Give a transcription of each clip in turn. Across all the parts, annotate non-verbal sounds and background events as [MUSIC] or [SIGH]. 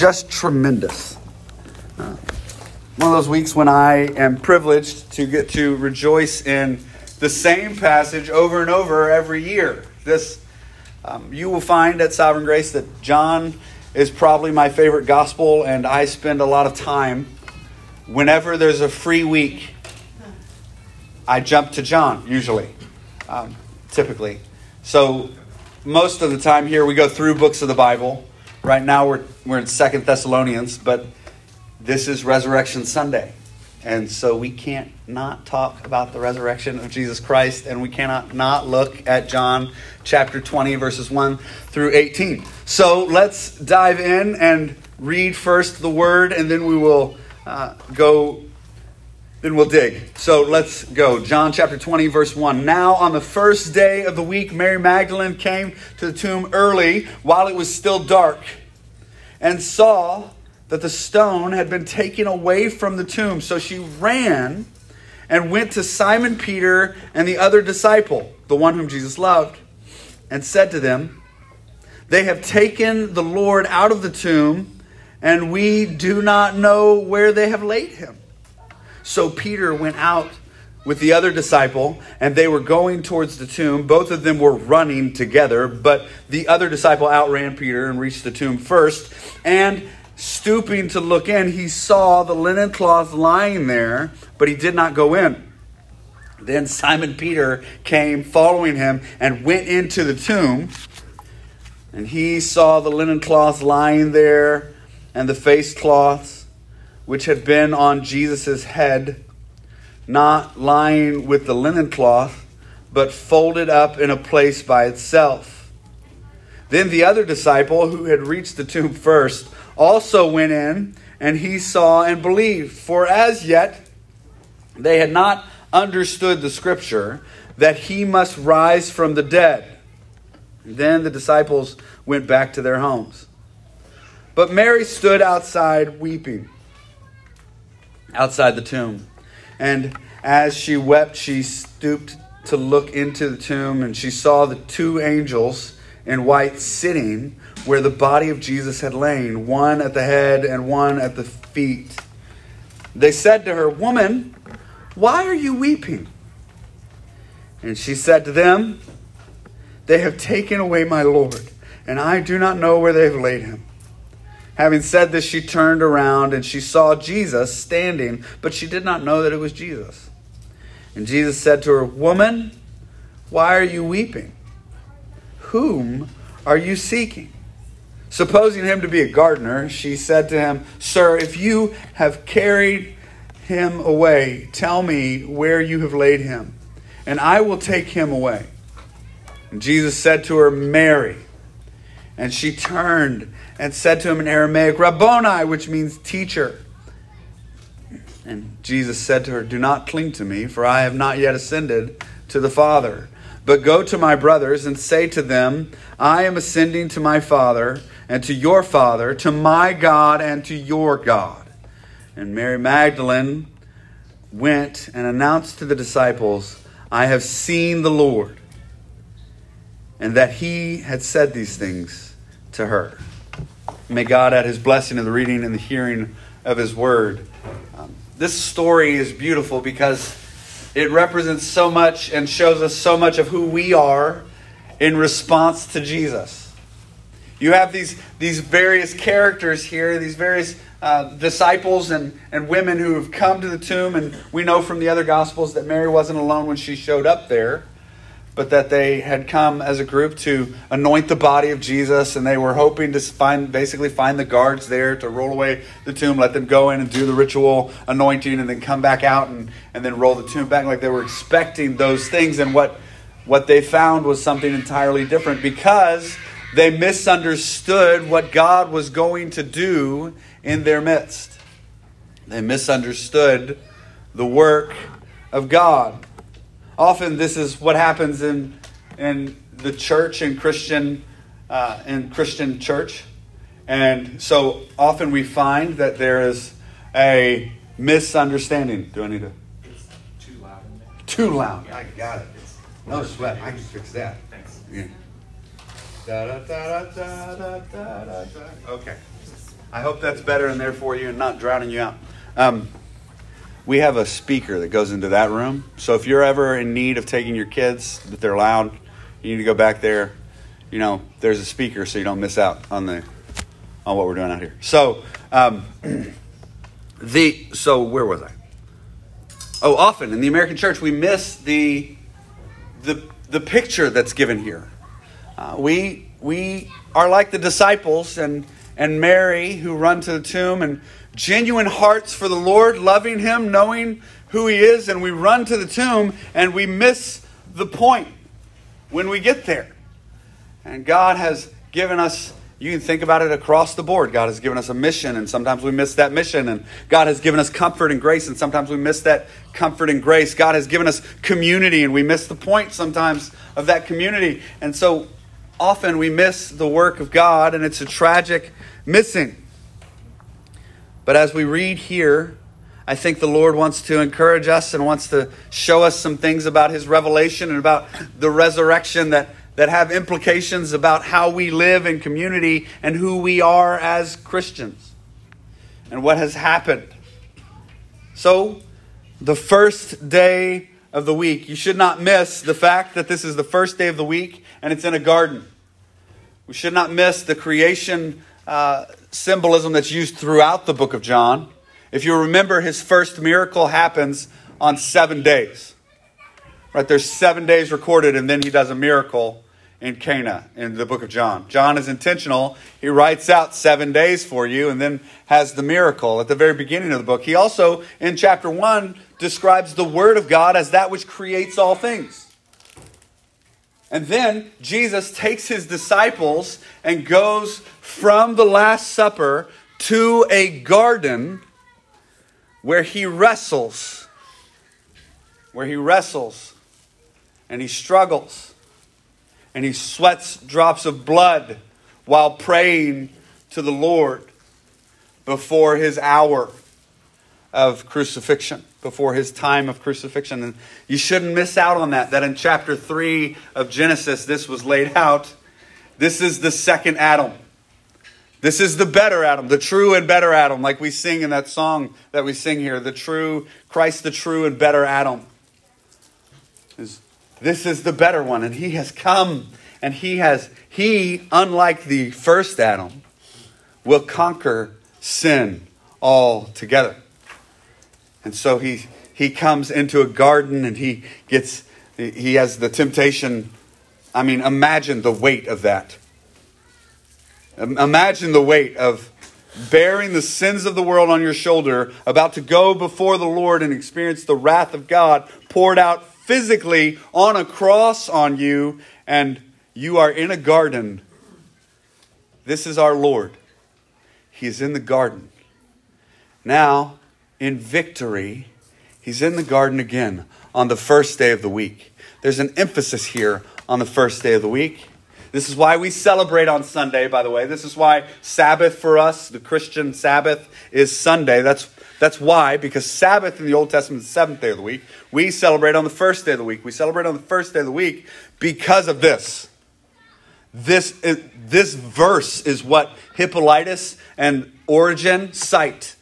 just tremendous. Uh, one of those weeks when I am privileged to get to rejoice in the same passage over and over every year. This um, you will find at Sovereign Grace that John is probably my favorite gospel, and I spend a lot of time whenever there's a free week. I jump to John usually, um, typically. So most of the time here we go through books of the Bible. Right now we're we're in Second Thessalonians, but this is Resurrection Sunday. And so we can't not talk about the resurrection of Jesus Christ, and we cannot not look at John chapter 20, verses 1 through 18. So let's dive in and read first the word, and then we will uh, go, then we'll dig. So let's go. John chapter 20, verse 1. Now, on the first day of the week, Mary Magdalene came to the tomb early while it was still dark and saw that the stone had been taken away from the tomb. So she ran and went to Simon Peter and the other disciple, the one whom Jesus loved, and said to them, They have taken the Lord out of the tomb, and we do not know where they have laid him. So Peter went out with the other disciple, and they were going towards the tomb. Both of them were running together, but the other disciple outran Peter and reached the tomb first. And Stooping to look in, he saw the linen cloth lying there, but he did not go in. Then Simon Peter came following him and went into the tomb. And he saw the linen cloth lying there and the face cloths which had been on Jesus' head, not lying with the linen cloth, but folded up in a place by itself. Then the other disciple, who had reached the tomb first, also went in, and he saw and believed. For as yet they had not understood the scripture that he must rise from the dead. Then the disciples went back to their homes. But Mary stood outside weeping, outside the tomb. And as she wept, she stooped to look into the tomb, and she saw the two angels in white sitting where the body of Jesus had lain, one at the head and one at the feet. They said to her, Woman, why are you weeping? And she said to them, They have taken away my Lord, and I do not know where they have laid him. Having said this, she turned around and she saw Jesus standing, but she did not know that it was Jesus. And Jesus said to her, Woman, why are you weeping? Whom are you seeking? Supposing him to be a gardener, she said to him, Sir, if you have carried him away, tell me where you have laid him, and I will take him away. And Jesus said to her, Mary. And she turned and said to him in Aramaic, Rabboni, which means teacher. And Jesus said to her, Do not cling to me, for I have not yet ascended to the Father. But go to my brothers and say to them, I am ascending to my Father and to your Father, to my God and to your God. And Mary Magdalene went and announced to the disciples, I have seen the Lord, and that he had said these things to her. May God add his blessing to the reading and the hearing of his word. Um, this story is beautiful because it represents so much and shows us so much of who we are in response to Jesus. You have these, these various characters here, these various uh, disciples and, and women who have come to the tomb. And we know from the other Gospels that Mary wasn't alone when she showed up there, but that they had come as a group to anoint the body of Jesus. And they were hoping to find, basically find the guards there to roll away the tomb, let them go in and do the ritual anointing, and then come back out and, and then roll the tomb back. Like they were expecting those things. And what, what they found was something entirely different because they misunderstood what God was going to do in their midst. They misunderstood the work of God. Often, this is what happens in, in the church and Christian uh, in Christian church, and so often we find that there is a misunderstanding. Do I need to? It's too loud in there. Too loud. I got it. No sweat. I can fix that. Thanks. Yeah. Da, da, da. Okay. I hope that's better in there for you and not drowning you out. Um, we have a speaker that goes into that room. So if you're ever in need of taking your kids, that they're loud, you need to go back there. You know, there's a speaker so you don't miss out on the on what we're doing out here. So um, [CLEARS THROAT] the so where was I? Oh, often in the American church we miss the the the picture that's given here. Uh, we we are like the disciples and and Mary who run to the tomb and genuine hearts for the Lord, loving Him, knowing who He is, and we run to the tomb and we miss the point when we get there. And God has given us, you can think about it across the board. God has given us a mission, and sometimes we miss that mission. And God has given us comfort and grace, and sometimes we miss that comfort and grace. God has given us community, and we miss the point sometimes of that community. And so often we miss the work of God, and it's a tragic missing. But as we read here, I think the Lord wants to encourage us and wants to show us some things about His revelation and about the resurrection that, that have implications about how we live in community and who we are as Christians and what has happened. So, the first day of the week, you should not miss the fact that this is the first day of the week and it's in a garden. We should not miss the creation uh, symbolism that's used throughout the book of John. If you remember, his first miracle happens on seven days. Right? There's seven days recorded, and then he does a miracle in Cana in the book of John. John is intentional. He writes out seven days for you and then has the miracle at the very beginning of the book. He also, in chapter one, describes the Word of God as that which creates all things. And then Jesus takes his disciples and goes from the Last Supper to a garden where he wrestles, where he wrestles and he struggles and he sweats drops of blood while praying to the Lord before his hour of crucifixion, before his time of crucifixion. And you shouldn't miss out on that, that in chapter 3 of Genesis, this was laid out. This is the second Adam. This is the better Adam, the true and better Adam, like we sing in that song that we sing here. The true, Christ, the true and better Adam. This is the better one, and he has come, and he has, he, unlike the first Adam, will conquer sin altogether. And so he, he comes into a garden and he gets, he has the temptation. I mean, imagine the weight of that. Imagine the weight of bearing the sins of the world on your shoulder, about to go before the Lord and experience the wrath of God poured out physically on a cross on you, and you are in a garden. This is our Lord. He is in the garden. Now, in victory, he's in the garden again on the first day of the week. There's an emphasis here on the first day of the week. This is why we celebrate on Sunday, by the way. This is why Sabbath for us, the Christian Sabbath, is Sunday. That's, that's why, because Sabbath in the Old Testament is the seventh day of the week. We celebrate on the first day of the week. We celebrate on the first day of the week because of this. This, this verse is what Hippolytus and Origen cite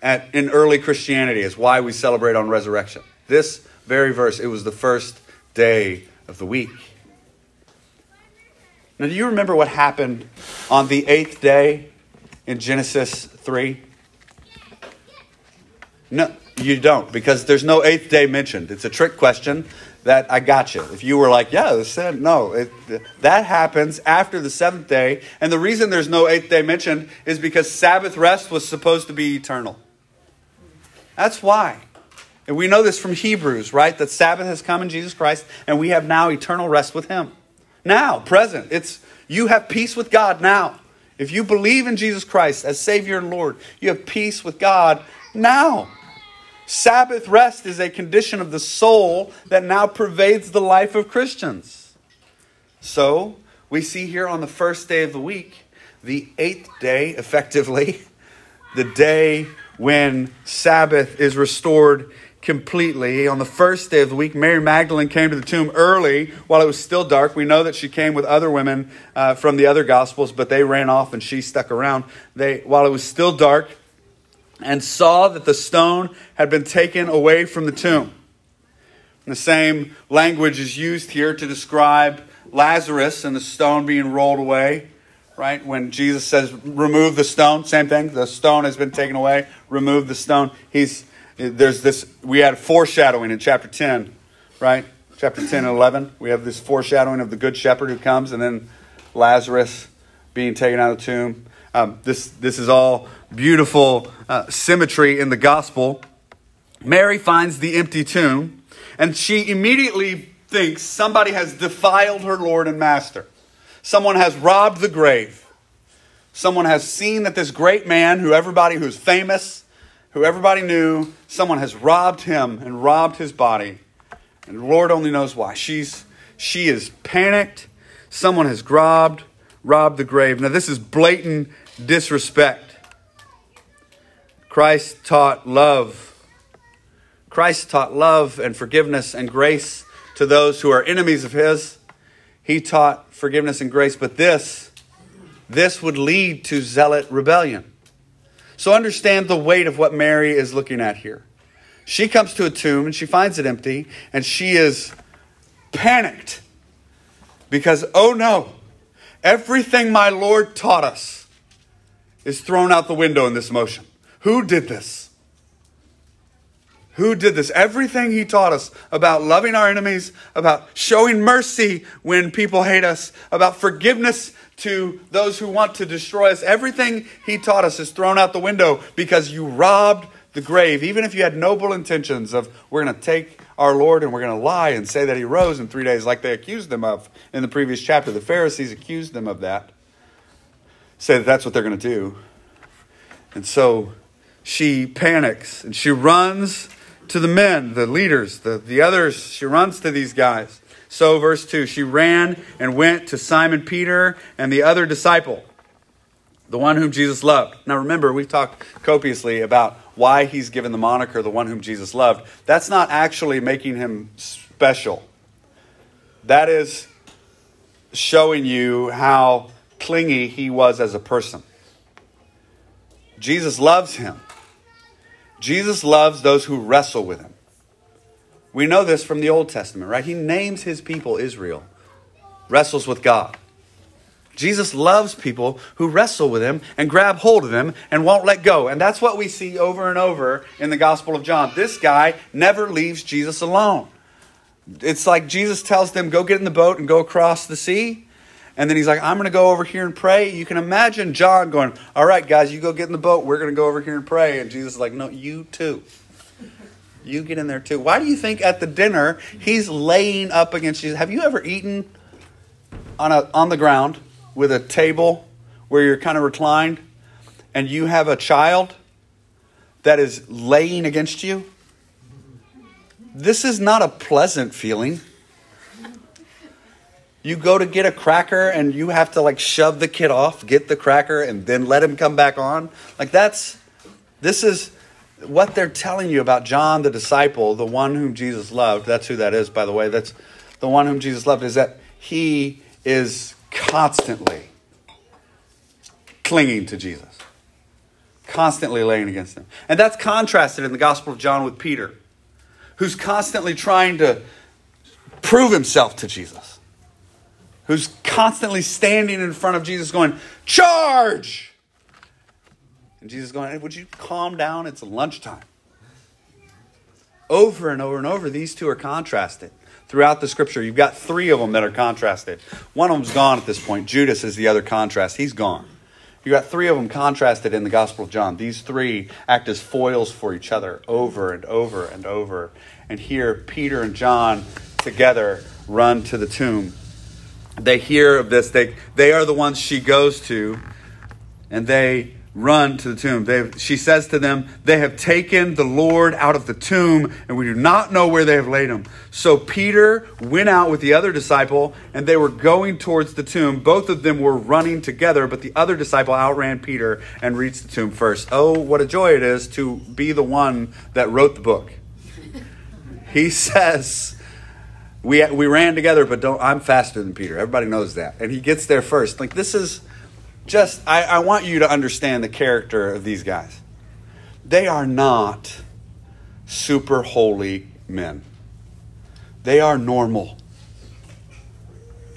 at, in early Christianity, is why we celebrate on resurrection. This very verse, it was the first day of the week. Now, do you remember what happened on the eighth day in Genesis 3? No, you don't, because there's no eighth day mentioned. It's a trick question that I got you. If you were like, yeah, the said no, it, that happens after the seventh day. And the reason there's no eighth day mentioned is because Sabbath rest was supposed to be eternal. That's why. And we know this from Hebrews, right? That Sabbath has come in Jesus Christ, and we have now eternal rest with Him. Now, present. It's you have peace with God now. If you believe in Jesus Christ as Savior and Lord, you have peace with God now. Sabbath rest is a condition of the soul that now pervades the life of Christians. So, we see here on the first day of the week, the eighth day, effectively, [LAUGHS] the day when Sabbath is restored completely. On the first day of the week, Mary Magdalene came to the tomb early while it was still dark. We know that she came with other women uh, from the other gospels, but they ran off and she stuck around. They, while it was still dark, and saw that the stone had been taken away from the tomb. The same language is used here to describe Lazarus and the stone being rolled away. Right? When Jesus says, remove the stone, same thing. The stone has been taken away, remove the stone. He's there's this, we had foreshadowing in chapter 10, right? Chapter 10 and 11. We have this foreshadowing of the good shepherd who comes, and then Lazarus being taken out of the tomb. Um, this, this is all beautiful uh, symmetry in the gospel. Mary finds the empty tomb, and she immediately thinks somebody has defiled her Lord and Master. Someone has robbed the grave. Someone has seen that this great man, who everybody who's famous, who everybody knew, someone has robbed him and robbed his body. And Lord only knows why. She's she is panicked. Someone has robbed robbed the grave. Now this is blatant disrespect. Christ taught love. Christ taught love and forgiveness and grace to those who are enemies of his. He taught forgiveness and grace, but this this would lead to zealot rebellion. So understand the weight of what Mary is looking at here. She comes to a tomb and she finds it empty, and she is panicked because, oh no, everything my Lord taught us is thrown out the window in this motion. Who did this? Who did this? Everything he taught us about loving our enemies, about showing mercy when people hate us, about forgiveness to those who want to destroy us. Everything he taught us is thrown out the window because you robbed the grave. Even if you had noble intentions of, we're going to take our Lord and we're going to lie and say that he rose in three days, like they accused them of in the previous chapter. The Pharisees accused them of that, say that that's what they're going to do. And so she panics and she runs to the men, the leaders, the, the others. She runs to these guys. So, verse 2 she ran and went to Simon Peter and the other disciple, the one whom Jesus loved. Now, remember, we've talked copiously about why he's given the moniker the one whom Jesus loved. That's not actually making him special, that is showing you how clingy he was as a person. Jesus loves him. Jesus loves those who wrestle with him. We know this from the Old Testament, right? He names his people Israel, wrestles with God. Jesus loves people who wrestle with him and grab hold of him and won't let go. And that's what we see over and over in the Gospel of John. This guy never leaves Jesus alone. It's like Jesus tells them, go get in the boat and go across the sea. And then he's like, I'm going to go over here and pray. You can imagine John going, All right, guys, you go get in the boat. We're going to go over here and pray. And Jesus is like, No, you too. You get in there too. Why do you think at the dinner he's laying up against you? Have you ever eaten on a on the ground with a table where you're kind of reclined and you have a child that is laying against you? This is not a pleasant feeling. You go to get a cracker and you have to like shove the kid off, get the cracker, and then let him come back on. Like that's this is what they're telling you about John the disciple, the one whom Jesus loved, that's who that is, by the way, that's the one whom Jesus loved, is that he is constantly clinging to Jesus, constantly laying against him. And that's contrasted in the Gospel of John with Peter, who's constantly trying to prove himself to Jesus, who's constantly standing in front of Jesus going, Charge! And Jesus going, hey, Would you calm down? It's lunchtime. Over and over and over, these two are contrasted. Throughout the scripture, you've got three of them that are contrasted. One of them's gone at this point. Judas is the other contrast. He's gone. You've got three of them contrasted in the Gospel of John. These three act as foils for each other over and over and over. And here, Peter and John together run to the tomb. They hear of this. They, they are the ones she goes to, and they run to the tomb. They, she says to them, They have taken the Lord out of the tomb, and we do not know where they have laid him. So Peter went out with the other disciple, and they were going towards the tomb. Both of them were running together, but the other disciple outran Peter and reached the tomb first. Oh, what a joy it is to be the one that wrote the book. [LAUGHS] He says, we, we ran together, but don't, I'm faster than Peter. Everybody knows that. And he gets there first. Like, this is just, I, I want you to understand the character of these guys. They are not super holy men, they are normal.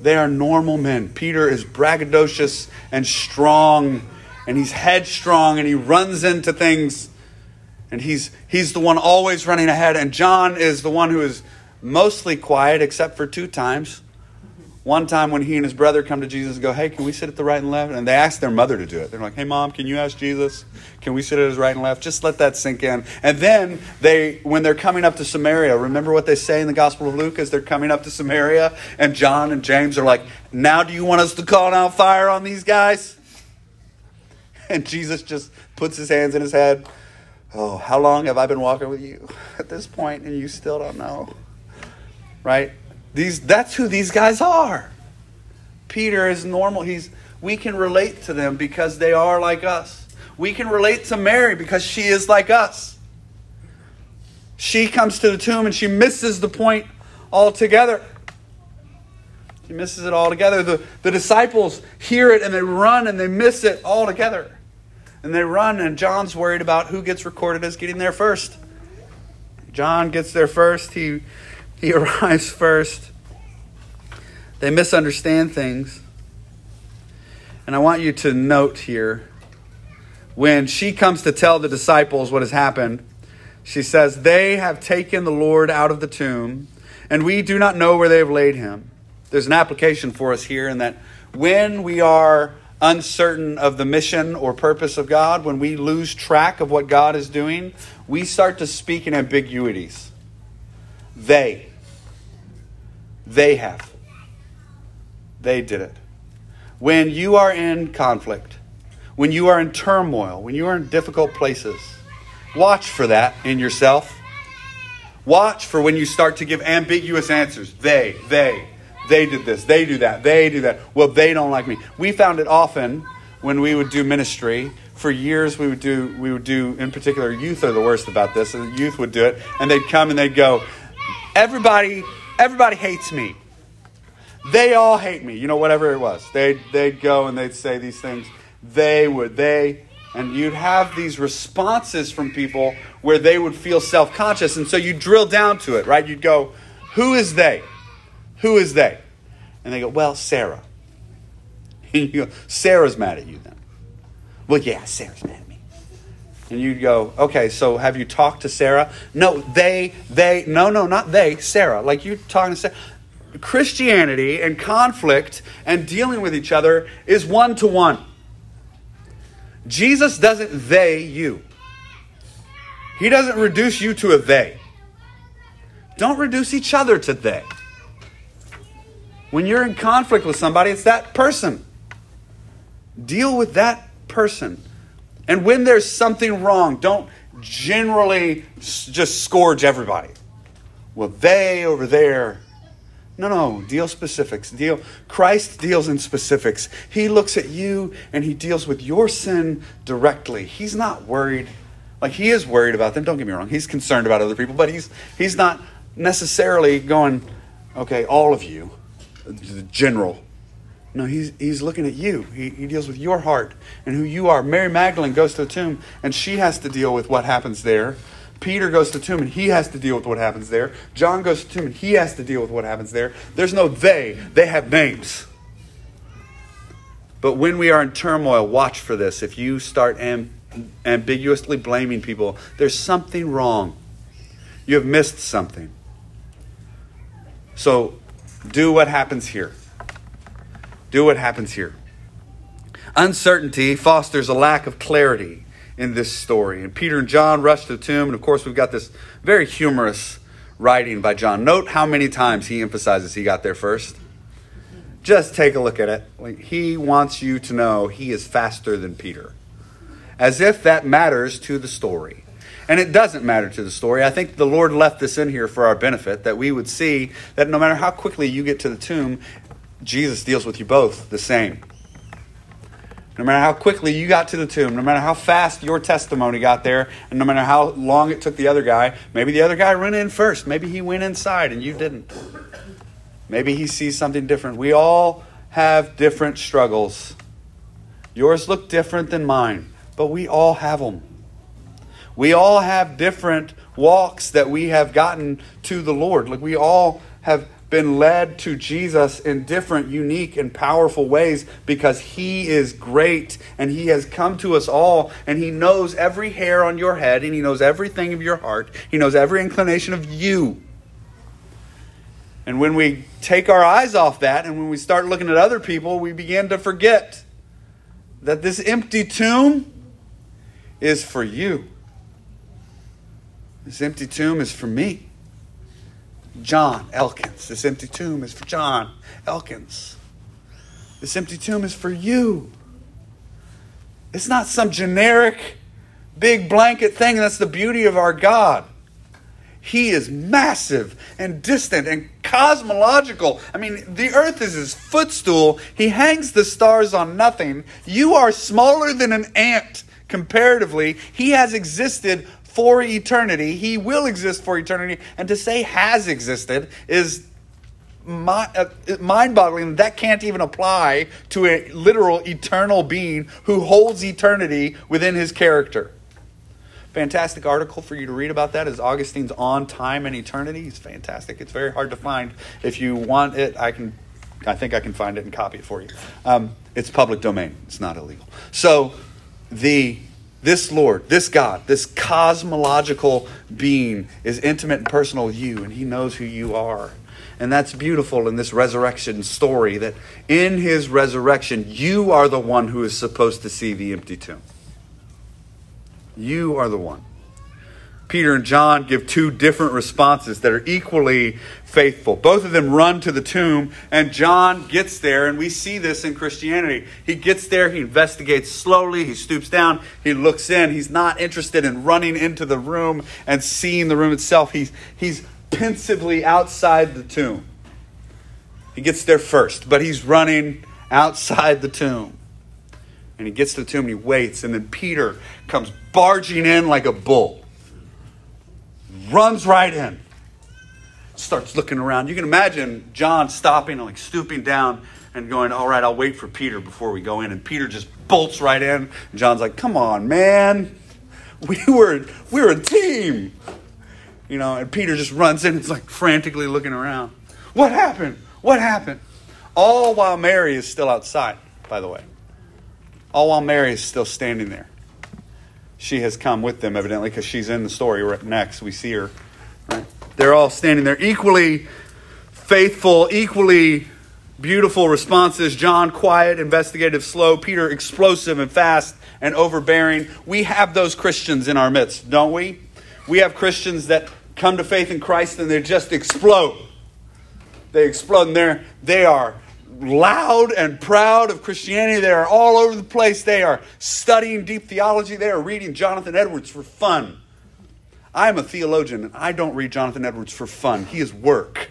They are normal men. Peter is braggadocious and strong, and he's headstrong, and he runs into things, and he's, he's the one always running ahead. And John is the one who is mostly quiet, except for two times. One time when he and his brother come to Jesus and go, Hey, can we sit at the right and left? And they ask their mother to do it. They're like, Hey, mom, can you ask Jesus? Can we sit at his right and left? Just let that sink in. And then they, when they're coming up to Samaria, remember what they say in the Gospel of Luke as they're coming up to Samaria? And John and James are like, Now do you want us to call down fire on these guys? [LAUGHS] And Jesus just puts his hands in his head. Oh, how long have I been walking with you at this point and you still don't know? Right? These, that's who these guys are. Peter is normal. He's, we can relate to them because they are like us. We can relate to Mary because she is like us. She comes to the tomb and she misses the point altogether. She misses it altogether. The, the disciples hear it and they run and they miss it altogether. And they run, and John's worried about who gets recorded as getting there first. John gets there first. He he [LAUGHS] arrives first. They misunderstand things. And I want you to note here when she comes to tell the disciples what has happened, she says, They have taken the Lord out of the tomb, and we do not know where they have laid him. There's an application for us here in that when we are uncertain of the mission or purpose of God, when we lose track of what God is doing, we start to speak in ambiguities. They. They have. They did it. When you are in conflict, when you are in turmoil, when you are in difficult places, watch for that in yourself. Watch for when you start to give ambiguous answers. They, they, they did this, they do that, they do that. Well, they don't like me. We found it often when we would do ministry. For years, we would do, we would do, in particular, youth are the worst about this. The youth would do it, and they'd come and they'd go, everybody, everybody hates me. They all hate me. You know, whatever it was. They'd, they'd go and they'd say these things. They would, they, and you'd have these responses from people where they would feel self conscious. And so you drill down to it, right? You'd go, Who is they? Who is they? And they go, Well, Sarah. And [LAUGHS] you go, Sarah's mad at you then. Well, yeah, Sarah's mad. And you'd go, okay, so have you talked to Sarah? No, they, they, no, no, not they, Sarah. Like you're talking to Sarah. Christianity and conflict and dealing with each other is one to one. Jesus doesn't they you. He doesn't reduce you to a they. Don't reduce each other to they. When you're in conflict with somebody, it's that person. Deal with that person. And when there's something wrong, don't generally just scourge everybody. Well, they over there. No, no, deal specifics. Deal Christ deals in specifics. He looks at you and he deals with your sin directly. He's not worried. Like he is worried about them, don't get me wrong. He's concerned about other people, but he's he's not necessarily going, okay, all of you, the general. No, he's, he's looking at you. He, he deals with your heart and who you are. Mary Magdalene goes to the tomb and she has to deal with what happens there. Peter goes to the tomb and he has to deal with what happens there. John goes to the tomb and he has to deal with what happens there. There's no they, they have names. But when we are in turmoil, watch for this. If you start amb- ambiguously blaming people, there's something wrong. You have missed something. So do what happens here. Do what happens here. Uncertainty fosters a lack of clarity in this story. And Peter and John rush to the tomb, and of course, we've got this very humorous writing by John. Note how many times he emphasizes he got there first. Just take a look at it. He wants you to know he is faster than Peter, as if that matters to the story. And it doesn't matter to the story. I think the Lord left this in here for our benefit, that we would see that no matter how quickly you get to the tomb, Jesus deals with you both the same. No matter how quickly you got to the tomb, no matter how fast your testimony got there, and no matter how long it took the other guy, maybe the other guy went in first. Maybe he went inside and you didn't. Maybe he sees something different. We all have different struggles. Yours look different than mine, but we all have them. We all have different walks that we have gotten to the Lord. Like we all have been led to Jesus in different, unique, and powerful ways because He is great and He has come to us all and He knows every hair on your head and He knows everything of your heart. He knows every inclination of you. And when we take our eyes off that and when we start looking at other people, we begin to forget that this empty tomb is for you. This empty tomb is for me. John Elkins. This empty tomb is for John Elkins. This empty tomb is for you. It's not some generic big blanket thing. That's the beauty of our God. He is massive and distant and cosmological. I mean, the earth is his footstool. He hangs the stars on nothing. You are smaller than an ant comparatively. He has existed for eternity. He will exist for eternity. And to say has existed is uh, mind boggling. That can't even apply to a literal eternal being who holds eternity within his character. Fantastic article for you to read about that is Augustine's On Time and Eternity. It's fantastic. It's very hard to find. If you want it, I can. I think I can find it and copy it for you. Um, it's public domain. It's not illegal. So the this Lord, this God, this cosmological being is intimate and personal with you, and He knows who you are. And that's beautiful in this resurrection story that in His resurrection, you are the one who is supposed to see the empty tomb. You are the one. Peter and John give two different responses that are equally faithful. Both of them run to the tomb, and John gets there, and we see this in Christianity. He gets there, he investigates slowly, he stoops down, he looks in. He's not interested in running into the room and seeing the room itself. He's, he's pensively outside the tomb. He gets there first, but he's running outside the tomb. And he gets to the tomb and he waits, and then Peter comes barging in like a bull runs right in, starts looking around. You can imagine John stopping and like stooping down and going, All right, I'll wait for Peter before we go in. And Peter just bolts right in. And John's like, Come on, man. [LAUGHS] We were, we were a team. You know, and Peter just runs in. and It's [LAUGHS] like frantically looking around. What happened? What happened? All while Mary is still outside, by the way. All while Mary is still standing there she has come with them, evidently, because she's in the story right next. We see her. Right? They're all standing there, equally faithful, equally beautiful responses. John, quiet, investigative, slow. Peter, explosive and fast and overbearing. We have those Christians in our midst, don't we? We have Christians that come to faith in Christ and they just explode. They explode and they're, they are loud and proud of Christianity. They are all over the place. They are studying deep theology. They are reading Jonathan Edwards for fun. I am a theologian, and I don't read Jonathan Edwards for fun. He is work.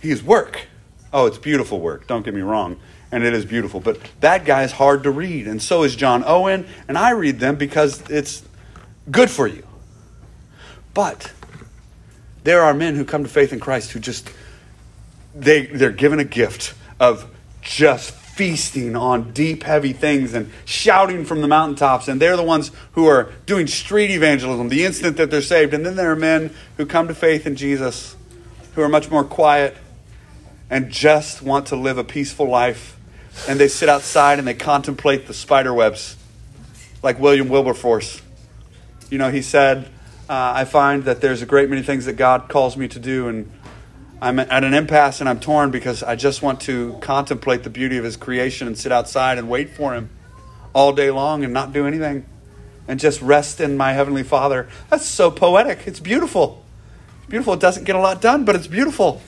He is work. Oh, it's beautiful work. Don't get me wrong. And it is beautiful. But that guy is hard to read. And so is John Owen. And I read them because it's good for you. But there are men who come to faith in Christ who just they, they're given a gift of just feasting on deep, heavy things and shouting from the mountaintops. And they're the ones who are doing street evangelism the instant that they're saved. And then there are men who come to faith in Jesus who are much more quiet and just want to live a peaceful life. And they sit outside and they contemplate the spider webs, like William Wilberforce. You know, he said, uh, I find that there's a great many things that God calls me to do, and I'm at an impasse and I'm torn because I just want to contemplate the beauty of His creation and sit outside and wait for Him all day long and not do anything and just rest in my Heavenly Father. That's so poetic. It's beautiful. It's beautiful. It doesn't get a lot done, but it's beautiful.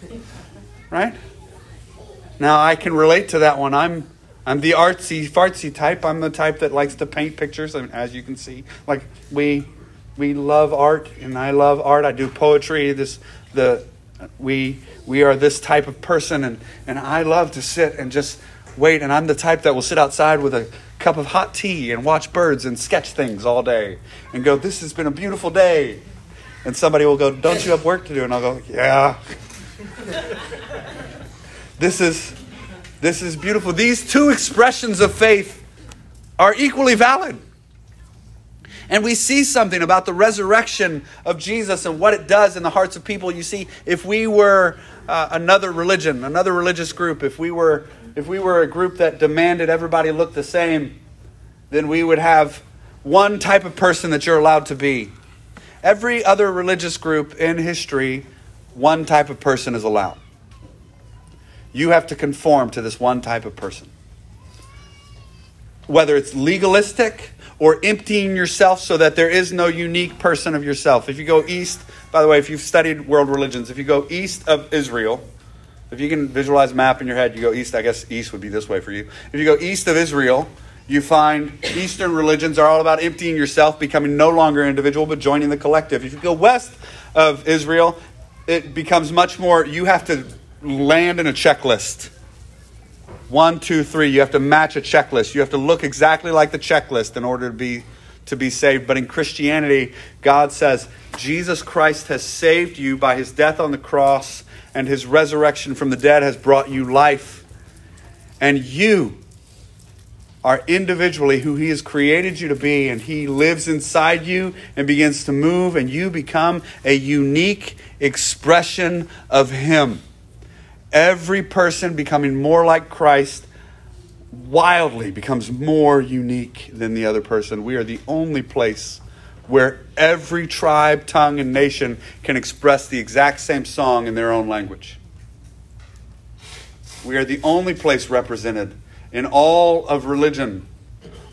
Right? Now I can relate to that one. I'm I'm the artsy fartsy type. I'm the type that likes to paint pictures, as you can see. Like we we love art, and I love art. I do poetry. This the we we are this type of person and and I love to sit and just wait, and I'm the type that will sit outside with a cup of hot tea and watch birds and sketch things all day and go, This has been a beautiful day. And somebody will go, Don't you have work to do? And I'll go, Yeah. [LAUGHS] this is this is beautiful. These two expressions of faith are equally valid. And we see something about the resurrection of Jesus and what it does in the hearts of people. You see, if we were uh, another religion, another religious group, if we were if we were a group that demanded everybody look the same, then we would have one type of person that you're allowed to be. Every other religious group in history, one type of person is allowed. You have to conform to this one type of person. Whether it's legalistic or emptying yourself so that there is no unique person of yourself. If you go east, by the way, if you've studied world religions, if you go east of Israel, if you can visualize a map in your head, you go east, I guess east would be this way for you. If you go east of Israel, you find Eastern religions are all about emptying yourself, becoming no longer an individual, but joining the collective. If you go west of Israel, it becomes much more, you have to land in a checklist. One, two, three. You have to match a checklist. You have to look exactly like the checklist in order to be to be saved. But in Christianity, God says Jesus Christ has saved you by his death on the cross and his resurrection from the dead has brought you life. And you are individually who he has created you to be and he lives inside you and begins to move and you become a unique expression of him every person becoming more like Christ wildly becomes more unique than the other person. We are the only place where every tribe, tongue, and nation can express the exact same song in their own language. We are the only place represented in all of religion,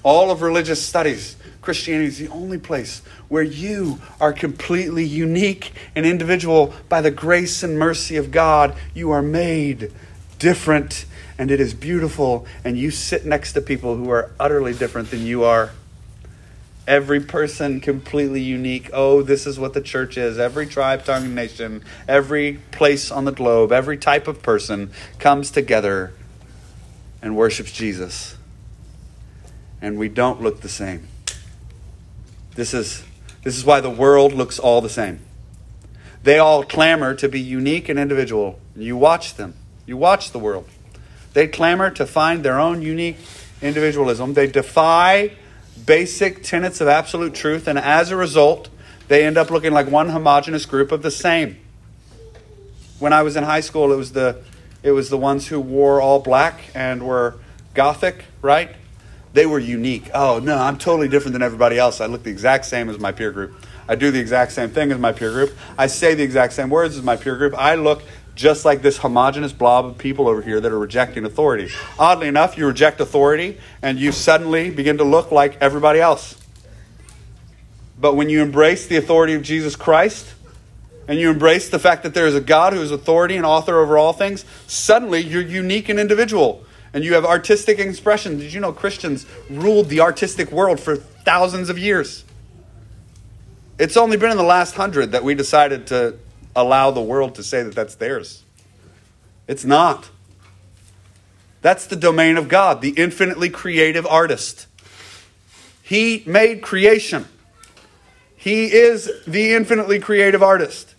all of religious studies. Christianity is the only place where you are completely unique and individual by the grace and mercy of God. You are made different, and it is beautiful, and you sit next to people who are utterly different than you are. Every person completely unique. Oh, this is what the church is. Every tribe, tongue, nation, every place on the globe, every type of person comes together and worships Jesus. And we don't look the same. This is this is why the world looks all the same. They all clamor to be unique and individual. You watch them. You watch the world. They clamor to find their own unique individualism. They defy basic tenets of absolute truth, and as a result, they end up looking like one homogenous group of the same. When I was in high school, it was the it was the ones who wore all black and were gothic, right? They were unique. Oh, no, I'm totally different than everybody else. I look the exact same as my peer group. I do the exact same thing as my peer group. I say the exact same words as my peer group. I look just like this homogenous blob of people over here that are rejecting authority. Oddly enough, you reject authority and you suddenly begin to look like everybody else. But when you embrace the authority of Jesus Christ, and you embrace the fact that there is a God who is authority and author over all things, suddenly you're unique and individual and you have artistic expression. Did you know Christians ruled the artistic world for thousands of years? It's only been in the last hundred that we decided to allow the world to say that that's theirs. It's not. That's the domain of God, the infinitely creative artist. He made creation. He is the infinitely creative artist.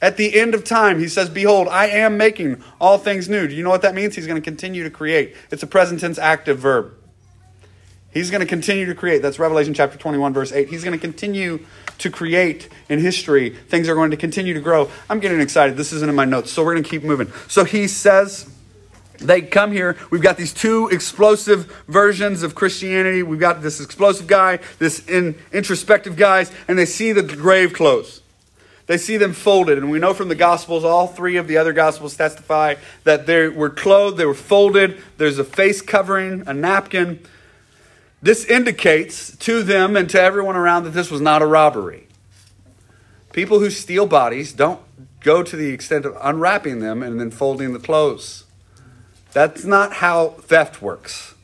At the end of time, he says, Behold, I am making all things new. Do you know what that means? He's going to continue to create. It's a present tense active verb. He's going to continue to create. That's Revelation chapter 21, verse 8. He's going to continue to create in history. Things are going to continue to grow. I'm getting excited. This isn't in my notes, so we're going to keep moving. So he says, they come here. We've got these two explosive versions of Christianity. We've got this explosive guy, this in, introspective guys, and they see the grave clothes. They see them folded. And we know from the Gospels, all three of the other Gospels testify that they were clothed, they were folded. There's a face covering, a napkin. This indicates to them and to everyone around that this was not a robbery. People who steal bodies don't go to the extent of unwrapping them and then folding the clothes. That's not how theft works.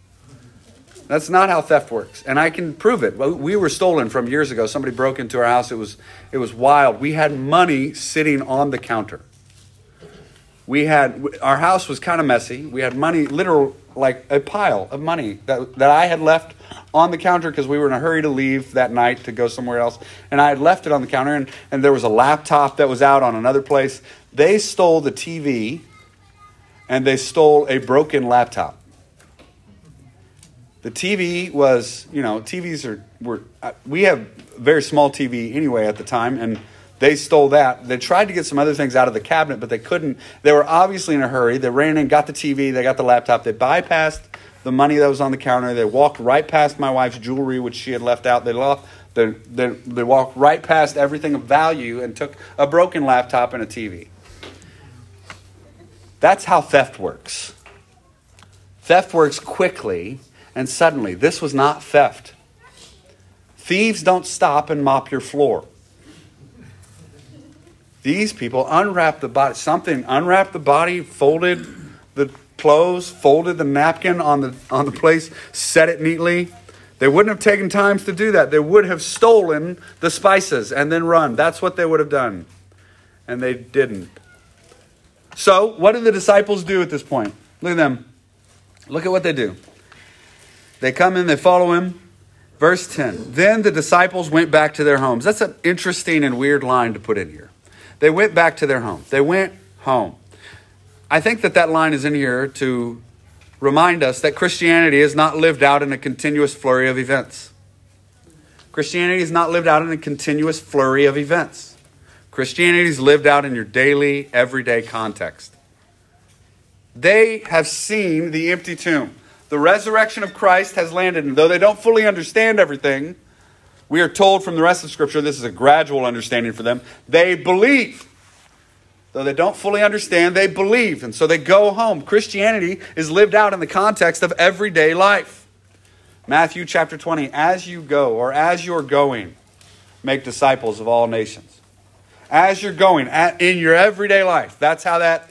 That's not how theft works, and I can prove it. We were stolen from years ago. Somebody broke into our house. It was it was wild. We had money sitting on the counter. We had our house was kind of messy. We had money, literal like a pile of money that, that I had left on the counter because we were in a hurry to leave that night to go somewhere else. And I had left it on the counter, and, and there was a laptop that was out on another place. They stole the TV and they stole a broken laptop. The TV was, you know, TVs are, were, uh, we have very small TV anyway at the time, and they stole that. They tried to get some other things out of the cabinet, but they couldn't. They were obviously in a hurry. They ran in, got the TV, they got the laptop. They bypassed the money that was on the counter. They walked right past my wife's jewelry, which she had left out. They, left, they, they, they walked right past everything of value and took a broken laptop and a TV. That's how theft works. Theft works quickly and suddenly. This was not theft. Thieves don't stop and mop your floor. These people unwrapped the body, something unwrapped the body, folded the clothes, folded the napkin on the on the place, set it neatly. They wouldn't have taken times to do that. They would have stolen the spices and then run. That's what they would have done. And they didn't. So, what do the disciples do at this point? Look at them. Look at what they do. They come in, they follow him. Verse 10 Then the disciples went back to their homes. That's an interesting and weird line to put in here. They went back to their home. They went home. I think that that line is in here to remind us that Christianity is not lived out in a continuous flurry of events. Christianity is not lived out in a continuous flurry of events. Christianity is lived out in your daily, everyday context. They have seen the empty tomb. The resurrection of Christ has landed, and though they don't fully understand everything, we are told from the rest of Scripture this is a gradual understanding for them. They believe. Though they don't fully understand, they believe, and so they go home. Christianity is lived out in the context of everyday life. Matthew chapter 20, as you go, or as you're going, make disciples of all nations. As you're going, at, in your everyday life, that's how that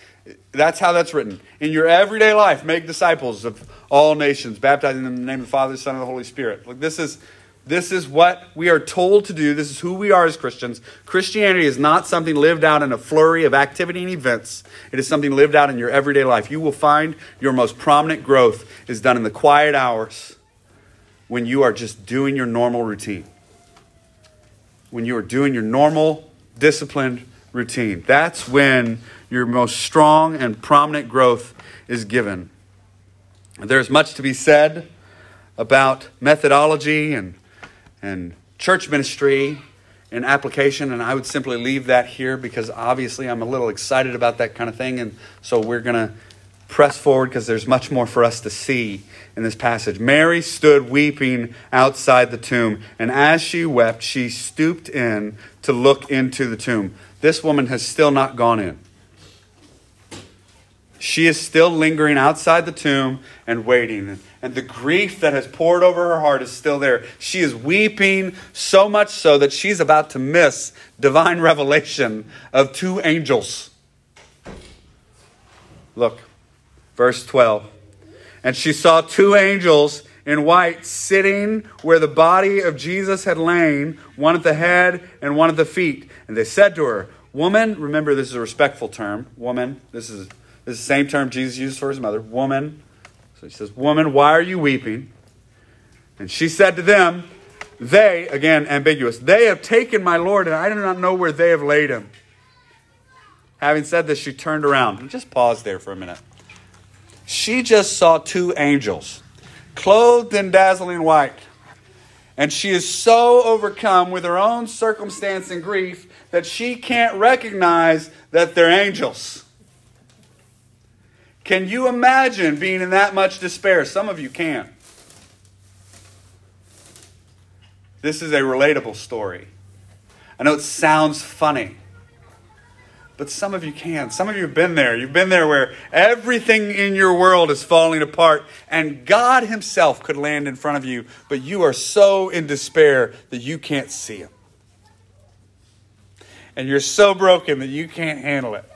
that's how that's written. In your everyday life, make disciples of all nations, baptizing them in the name of the Father, the Son, and the Holy Spirit. Look, this is this is what we are told to do. This is who we are as Christians. Christianity is not something lived out in a flurry of activity and events. It is something lived out in your everyday life. You will find your most prominent growth is done in the quiet hours when you are just doing your normal routine. When you are doing your normal, disciplined routine. That's when your most strong and prominent growth is given. There's much to be said about methodology and, and church ministry and application, and I would simply leave that here because obviously I'm a little excited about that kind of thing, and so we're going to press forward because there's much more for us to see in this passage. Mary stood weeping outside the tomb, and as she wept, she stooped in to look into the tomb. This woman has still not gone in. She is still lingering outside the tomb and waiting. And the grief that has poured over her heart is still there. She is weeping so much so that she's about to miss divine [LAUGHS] revelation of two angels. Look, verse 12. And she saw two angels in white sitting where the body of Jesus had lain, one at the head and one at the feet. And they said to her, Woman, remember this is a respectful term. Woman, this is this is the same term Jesus used for his mother, woman. So he says, Woman, why are you weeping? And she said to them, They, again, ambiguous, they have taken my Lord, and I do not know where they have laid him. Having said this, she turned around. And just pause there for a minute. She just saw two angels, clothed in dazzling white. And she is so overcome with her own circumstance and grief that she can't recognize that they're angels. Can you imagine being in that much despair? Some of you can't. This is a relatable story. I know it sounds funny, but some of you can. Some of you have been there. You've been there where everything in your world is falling apart, and God Himself could land in front of you, but you are so in despair that you can't see Him. And you're so broken that you can't handle it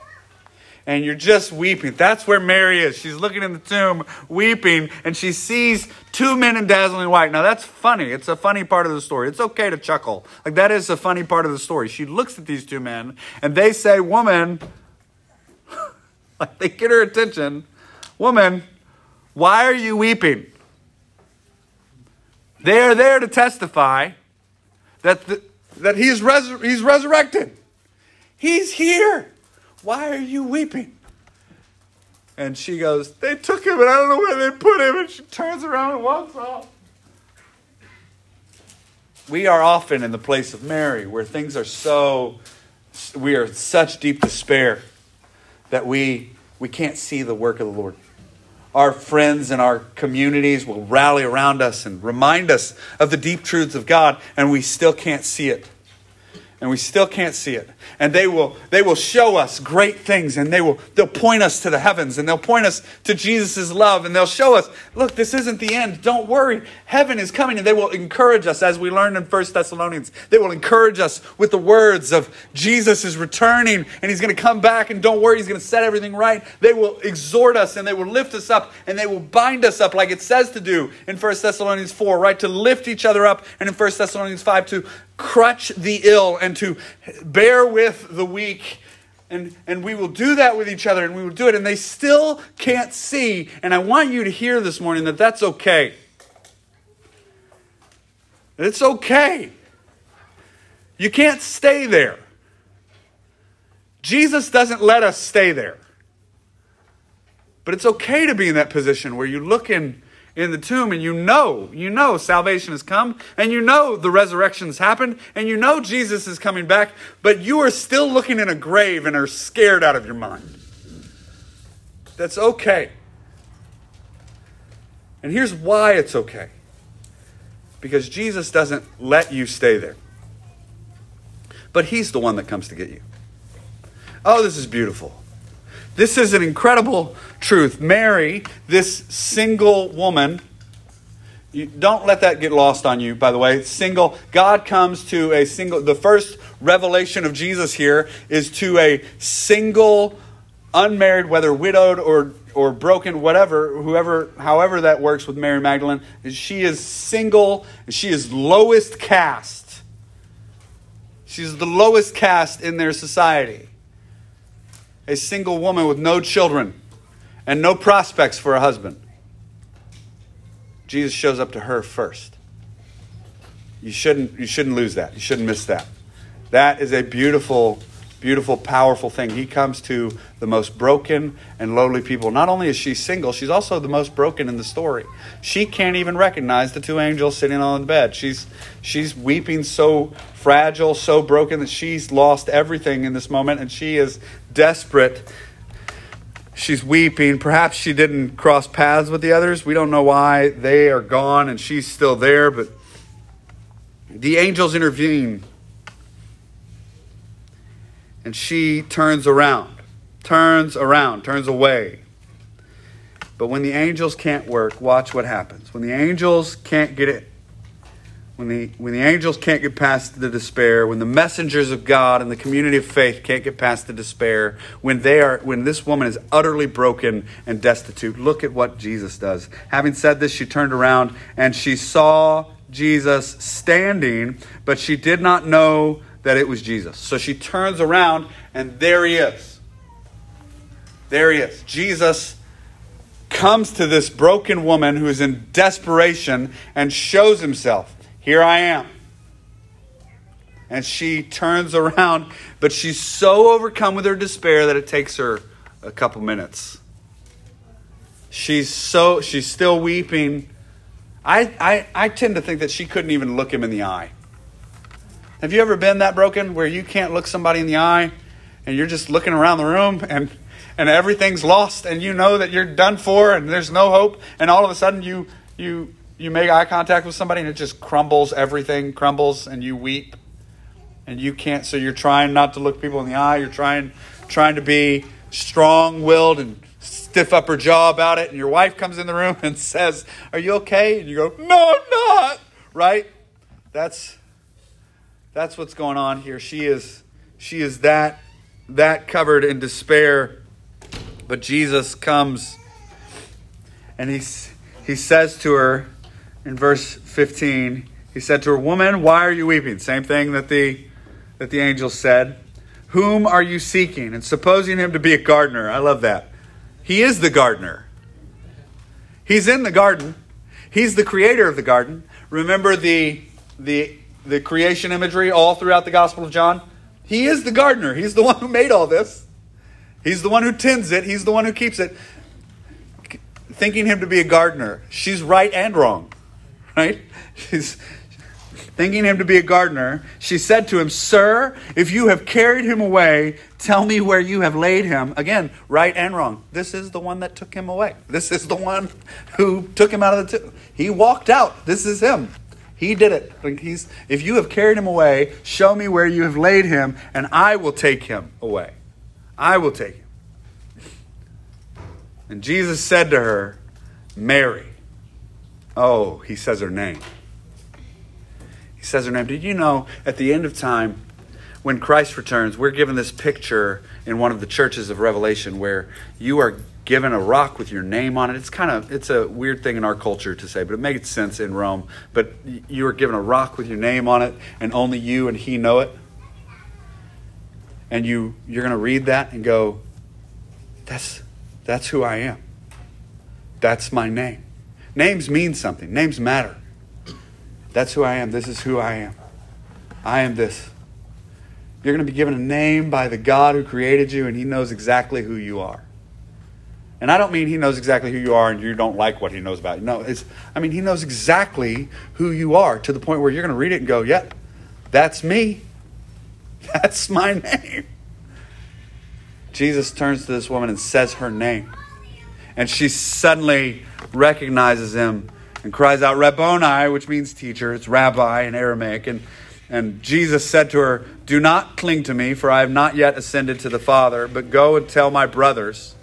and you're just weeping. That's where Mary is. She's looking in the tomb, weeping, and she sees two men in dazzling white. Now, that's funny. It's a funny part of the story. It's okay to chuckle. Like, that is a funny part of the story. She looks at these two men, and they say, Woman, [LAUGHS] like they get her attention, Woman, Why are you weeping? They are there to testify that, the, that he's, resur- he's resurrected. He's here. Why are you weeping? And she goes, They took him and I don't know where they put him. And she turns around and walks off. We are often in the place of Mary where things are so, we are such deep despair that we, we can't see the work of the Lord. Our friends and our communities will rally around us and remind us of the deep truths of God, and we still can't see it and we still can't see it. And they will they will show us great things and they will they'll point us to the heavens and they'll point us to jesus' love and they'll show us look this isn't the end. Don't worry. Heaven is coming. And they will encourage us as we learned in First thessalonians they will encourage us with the words of jesus is returning and he's going to come back and don't worry he's going to set everything right. They will exhort us and they will lift us up and they will bind us up like it says to do in First thessalonians 4 right? To lift each other up and in First thessalonians 5 to crutch the ill and to bear with the weak. And, and we will do that with each other and we will do it. And they still can't see. And I want you to hear this morning that that's okay. It's okay. You can't stay there. Jesus doesn't let us stay there. But it's okay to be in that position where you look in in the tomb and you know, you know salvation has come and you know the resurrection has happened and you know Jesus is coming back, but you are still looking in a grave and are scared out of your mind. That's okay. And here's why it's okay. Because Jesus doesn't let you stay there. But he's the one that comes to get you. Oh, this is beautiful. This is an incredible truth. Mary, this single woman, you, don't let that get lost on you, by the way. Single, God comes to a single, the first revelation of Jesus here is to a single, unmarried, whether widowed or, or broken, whatever, whoever, however that works with Mary Magdalene. She is single, she is lowest caste. She's the lowest caste in their society a single woman with no children and no prospects for a husband. Jesus shows up to her first. You shouldn't, you shouldn't lose that. You shouldn't miss that. That is a beautiful, beautiful, powerful thing. He comes to the most broken and lowly people. Not only is she single, she's also the most broken in the story. She can't even recognize the two angels sitting on the bed. She's, she's weeping so fragile, so broken that she's lost everything in this moment and she is desperate. She's weeping. Perhaps she didn't cross paths with the others. We don't know why. They are gone and she's still there, but the angels intervene. And she turns around, turns around, turns away. But when the angels can't work, watch what happens. When the angels can't get it when the, when the angels can't get past the despair, when the messengers of God and the community of faith can't get past the despair, when they are when this woman is utterly broken and destitute, look at what Jesus does. Having said this, she turned around and she saw Jesus standing, but she did not know that it was Jesus. So she turns around and there he is. There he is. Jesus comes to this broken woman who is in desperation and shows himself. Here I am. And she turns around, but she's so overcome with her despair that it takes her a couple minutes. She's so she's still weeping. I, I, I tend to think that she couldn't even look him in the eye. Have you ever been that broken where you can't look somebody in the eye and you're just looking around the room and and everything's lost and you know that you're done for and there's no hope and all of a sudden you you you make eye contact with somebody and it just crumbles, everything crumbles, and you weep. And you can't, so you're trying not to look people in the eye. You're trying, trying to be strong willed and stiff upper jaw about it. And your wife comes in the room [LAUGHS] and says, Are you okay? And you go, No, I'm not. Right? That's, that's what's going on here. She is, she is that, that covered in despair. But Jesus comes and he's, he says to her, in verse 15, he said to her, Woman, why are you weeping? Same thing that the, that the angel said. Whom are you seeking? And supposing him to be a gardener. I love that. He is the gardener. He's in the garden. He's the creator of the garden. Remember the, the, the creation imagery all throughout the Gospel of John? He is the gardener. He's the [LAUGHS] one who made all this. He's the one who tends it. He's the one who keeps it. Thinking him to be a gardener, she's right and wrong, right? She's thinking him to be a gardener. She said to him, Sir, if you have carried him away, tell me where you have laid him. Again, right and wrong. This is the one that took him away. This is the one who took him out of the tomb. He walked out. This is him. He did it. He's, if you have carried him away, show me where you have laid him, and I will take him away. I will take him. And Jesus said to her, Mary. Oh, he says her name. He says her name. Did you know at the end of time, when Christ returns, we're given this picture in one of the churches of Revelation where you are given a rock with your name on it. It's kind of it's a weird thing in our culture to say, but it makes sense in Rome. But you are given a rock with your name on it, and only you and he know it and you you're going to read that and go that's that's who I am. That's my name. Names mean something. Names matter. That's who I am. This is who I am. I am this. You're going to be given a name by the God who created you, and He knows exactly who you are. And I don't mean He knows exactly who you are and you don't like what He knows about you. No, it's, I mean He knows exactly who you are to the point where you're going to read it and go, yep, that's me. [LAUGHS] That's my name. Jesus turns to this woman and says her name. And she suddenly recognizes him and cries out, Rabboni, which means teacher. It's rabbi in Aramaic. And, and Jesus said to her, Do not cling to me, for I have not yet ascended to the Father, but go and tell my brothers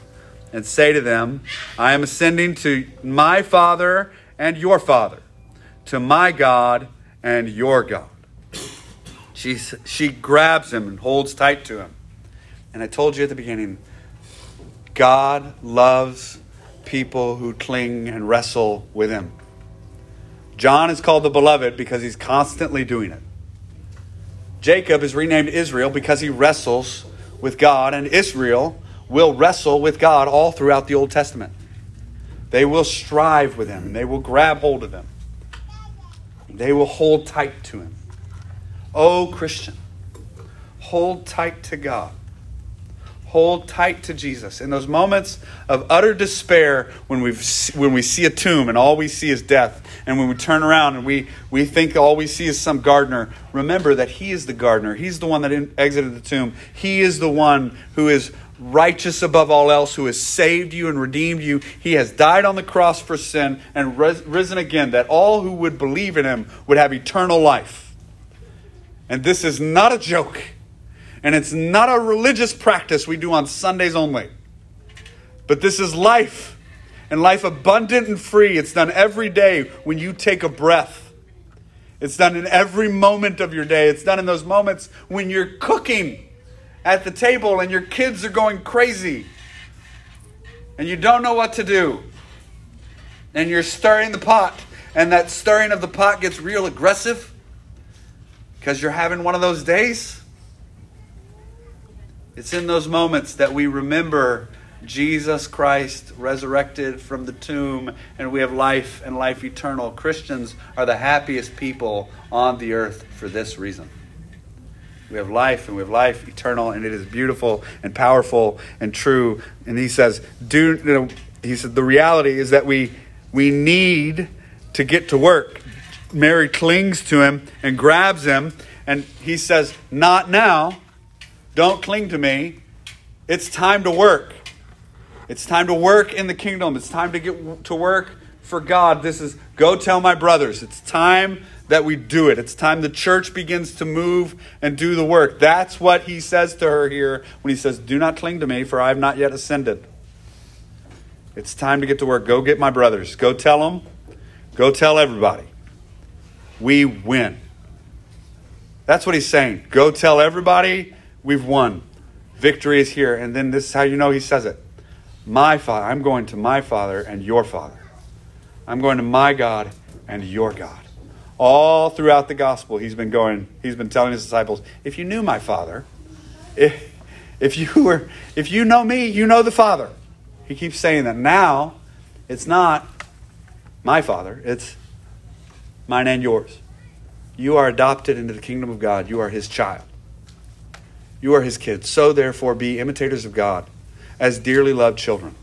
and say to them, I am ascending to my Father and your Father, to my God and your God. She, she grabs him and holds tight to him. And I told you at the beginning God loves people who cling and wrestle with him. John is called the beloved because he's constantly doing it. Jacob is renamed Israel because he wrestles with God, and Israel will wrestle with God all throughout the Old Testament. They will strive with him, they will grab hold of him. They will hold tight to him. Oh, Christian, hold tight to God. Hold tight to Jesus. In those moments of utter despair, when, we when we see a tomb and all we see is death, and when we turn around and we, we think all we see is some gardener, remember that He is the gardener. He's the one that in, exited the tomb. He is the one who is righteous above all else, who has saved you and redeemed you. He has died on the cross for sin and res- risen again, that all who would believe in Him would have eternal life. And this is not a joke. And it's not a religious practice we do on Sundays only. But this is life. And life abundant and free. It's done every day when you take a breath. It's done in every moment of your day. It's done in those moments when you're cooking at the table and your kids are going crazy and you don't know what to do. And you're stirring the pot, and that stirring of the pot gets real aggressive because you're having one of those days? It's in those moments that we remember Jesus Christ resurrected from the tomb and we have life and life eternal. Christians are the happiest people on the earth for this reason. We have life and we have life eternal and it is beautiful and powerful and true. And he says, do you know, he said the reality is that we we need to get to work. Mary clings to him and grabs him, and he says, Not now. Don't cling to me. It's time to work. It's time to work in the kingdom. It's time to get to work for God. This is go tell my brothers. It's time that we do it. It's time the church begins to move and do the work. That's what he says to her here when he says, Do not cling to me, for I have not yet ascended. It's time to get to work. Go get my brothers. Go tell them. Go tell everybody we win. That's what he's saying. Go tell everybody we've won. Victory is here. And then this is how you know he says it. My Father, I'm going to my Father and your Father. I'm going to my God and your God. All throughout the gospel, he's been going, he's been telling his disciples, if you knew my Father, if, if you were if you know me, you know the Father. He keeps saying that. Now, it's not my Father, it's mine and yours. You are adopted into the kingdom of God. You are his child. You are his kids. So, therefore, be imitators of God as dearly loved children.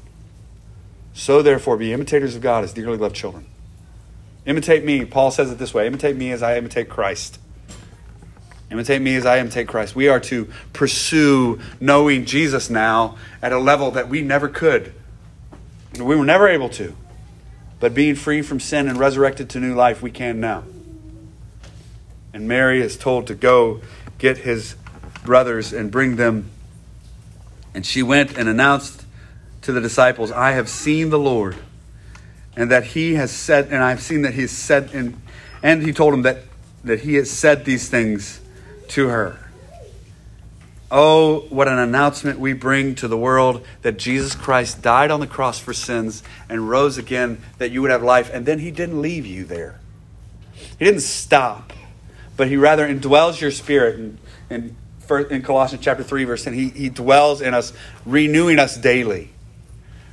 So, therefore, be imitators of God as dearly loved children. Imitate me. Paul says it this way imitate me as I imitate Christ. Imitate me as I imitate Christ. We are to pursue knowing Jesus now at a level that we never could. We were never able to. But being free from sin and resurrected to new life, we can now. And Mary is told to go get his brothers and bring them. And she went and announced to the disciples, I have seen the Lord, and that he has said, and I've seen that he said, and, and he told him that, that he has said these things to her. Oh, what an announcement we bring to the world that Jesus Christ died on the cross for sins and rose again that you would have life. And then he didn't leave you there. He didn't stop, but he rather indwells your spirit. And, and in Colossians chapter 3, verse 10, he, he dwells in us, renewing us daily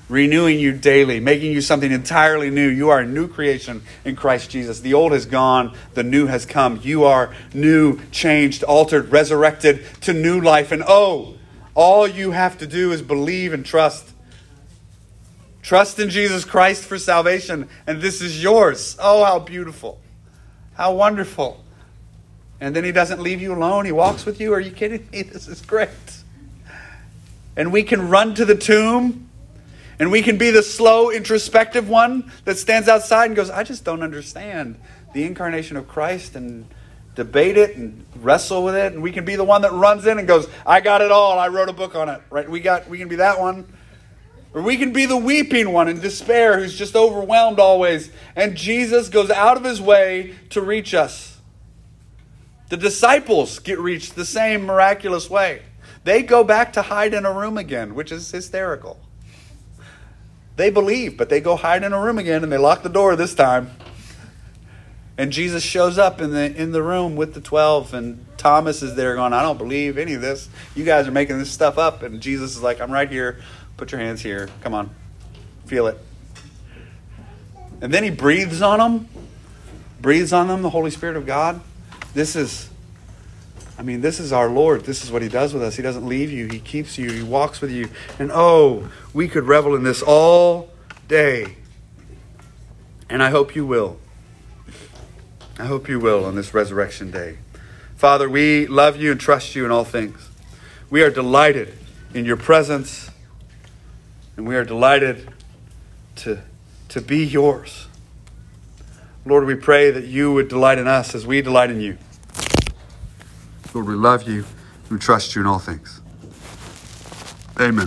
renewing you daily, making you something entirely new. You are a new creation in Christ Jesus. The old has gone, the new has come. You are new, changed, altered, resurrected to new life. And oh, all you have to do is believe and trust. Trust in Jesus Christ for salvation, and this is yours. Oh, how beautiful! How wonderful. And then he doesn't leave you alone. He walks with you. Are you kidding me? [LAUGHS] This is great. And we can run to the tomb and we can be the slow, introspective one that stands outside and goes, I just don't understand the incarnation of Christ and debate it and wrestle with it. And we can be the one that runs in and goes, I got it all. I wrote a book on it. Right? We got we can be that one. Or we can be the weeping one in despair who's just overwhelmed always. And Jesus goes out of his way to reach us. The disciples get reached the same miraculous way. They go back to hide in a room again, which is hysterical. They believe, but they go hide in a room again and they lock the door this time. And Jesus shows up in the in the room with the 12 and Thomas is there going, "I don't believe any of this. You guys are making this stuff up." And Jesus is like, "I'm right here. Put your hands here. Come on. Feel it." And then he breathes on them. Breathes on them the Holy Spirit of God. This is I mean, this is our Lord. This is what He does with us. He doesn't leave you, He keeps you, He walks with you. And oh, we could revel in this all day. And I hope you will. I hope you will on this resurrection day. Father, we love you and trust you in all things. We are delighted in your presence, and we are delighted to, to be yours. Lord, we pray that you would delight in us as we delight in you. Lord, we love you. We trust you in all things. Amen.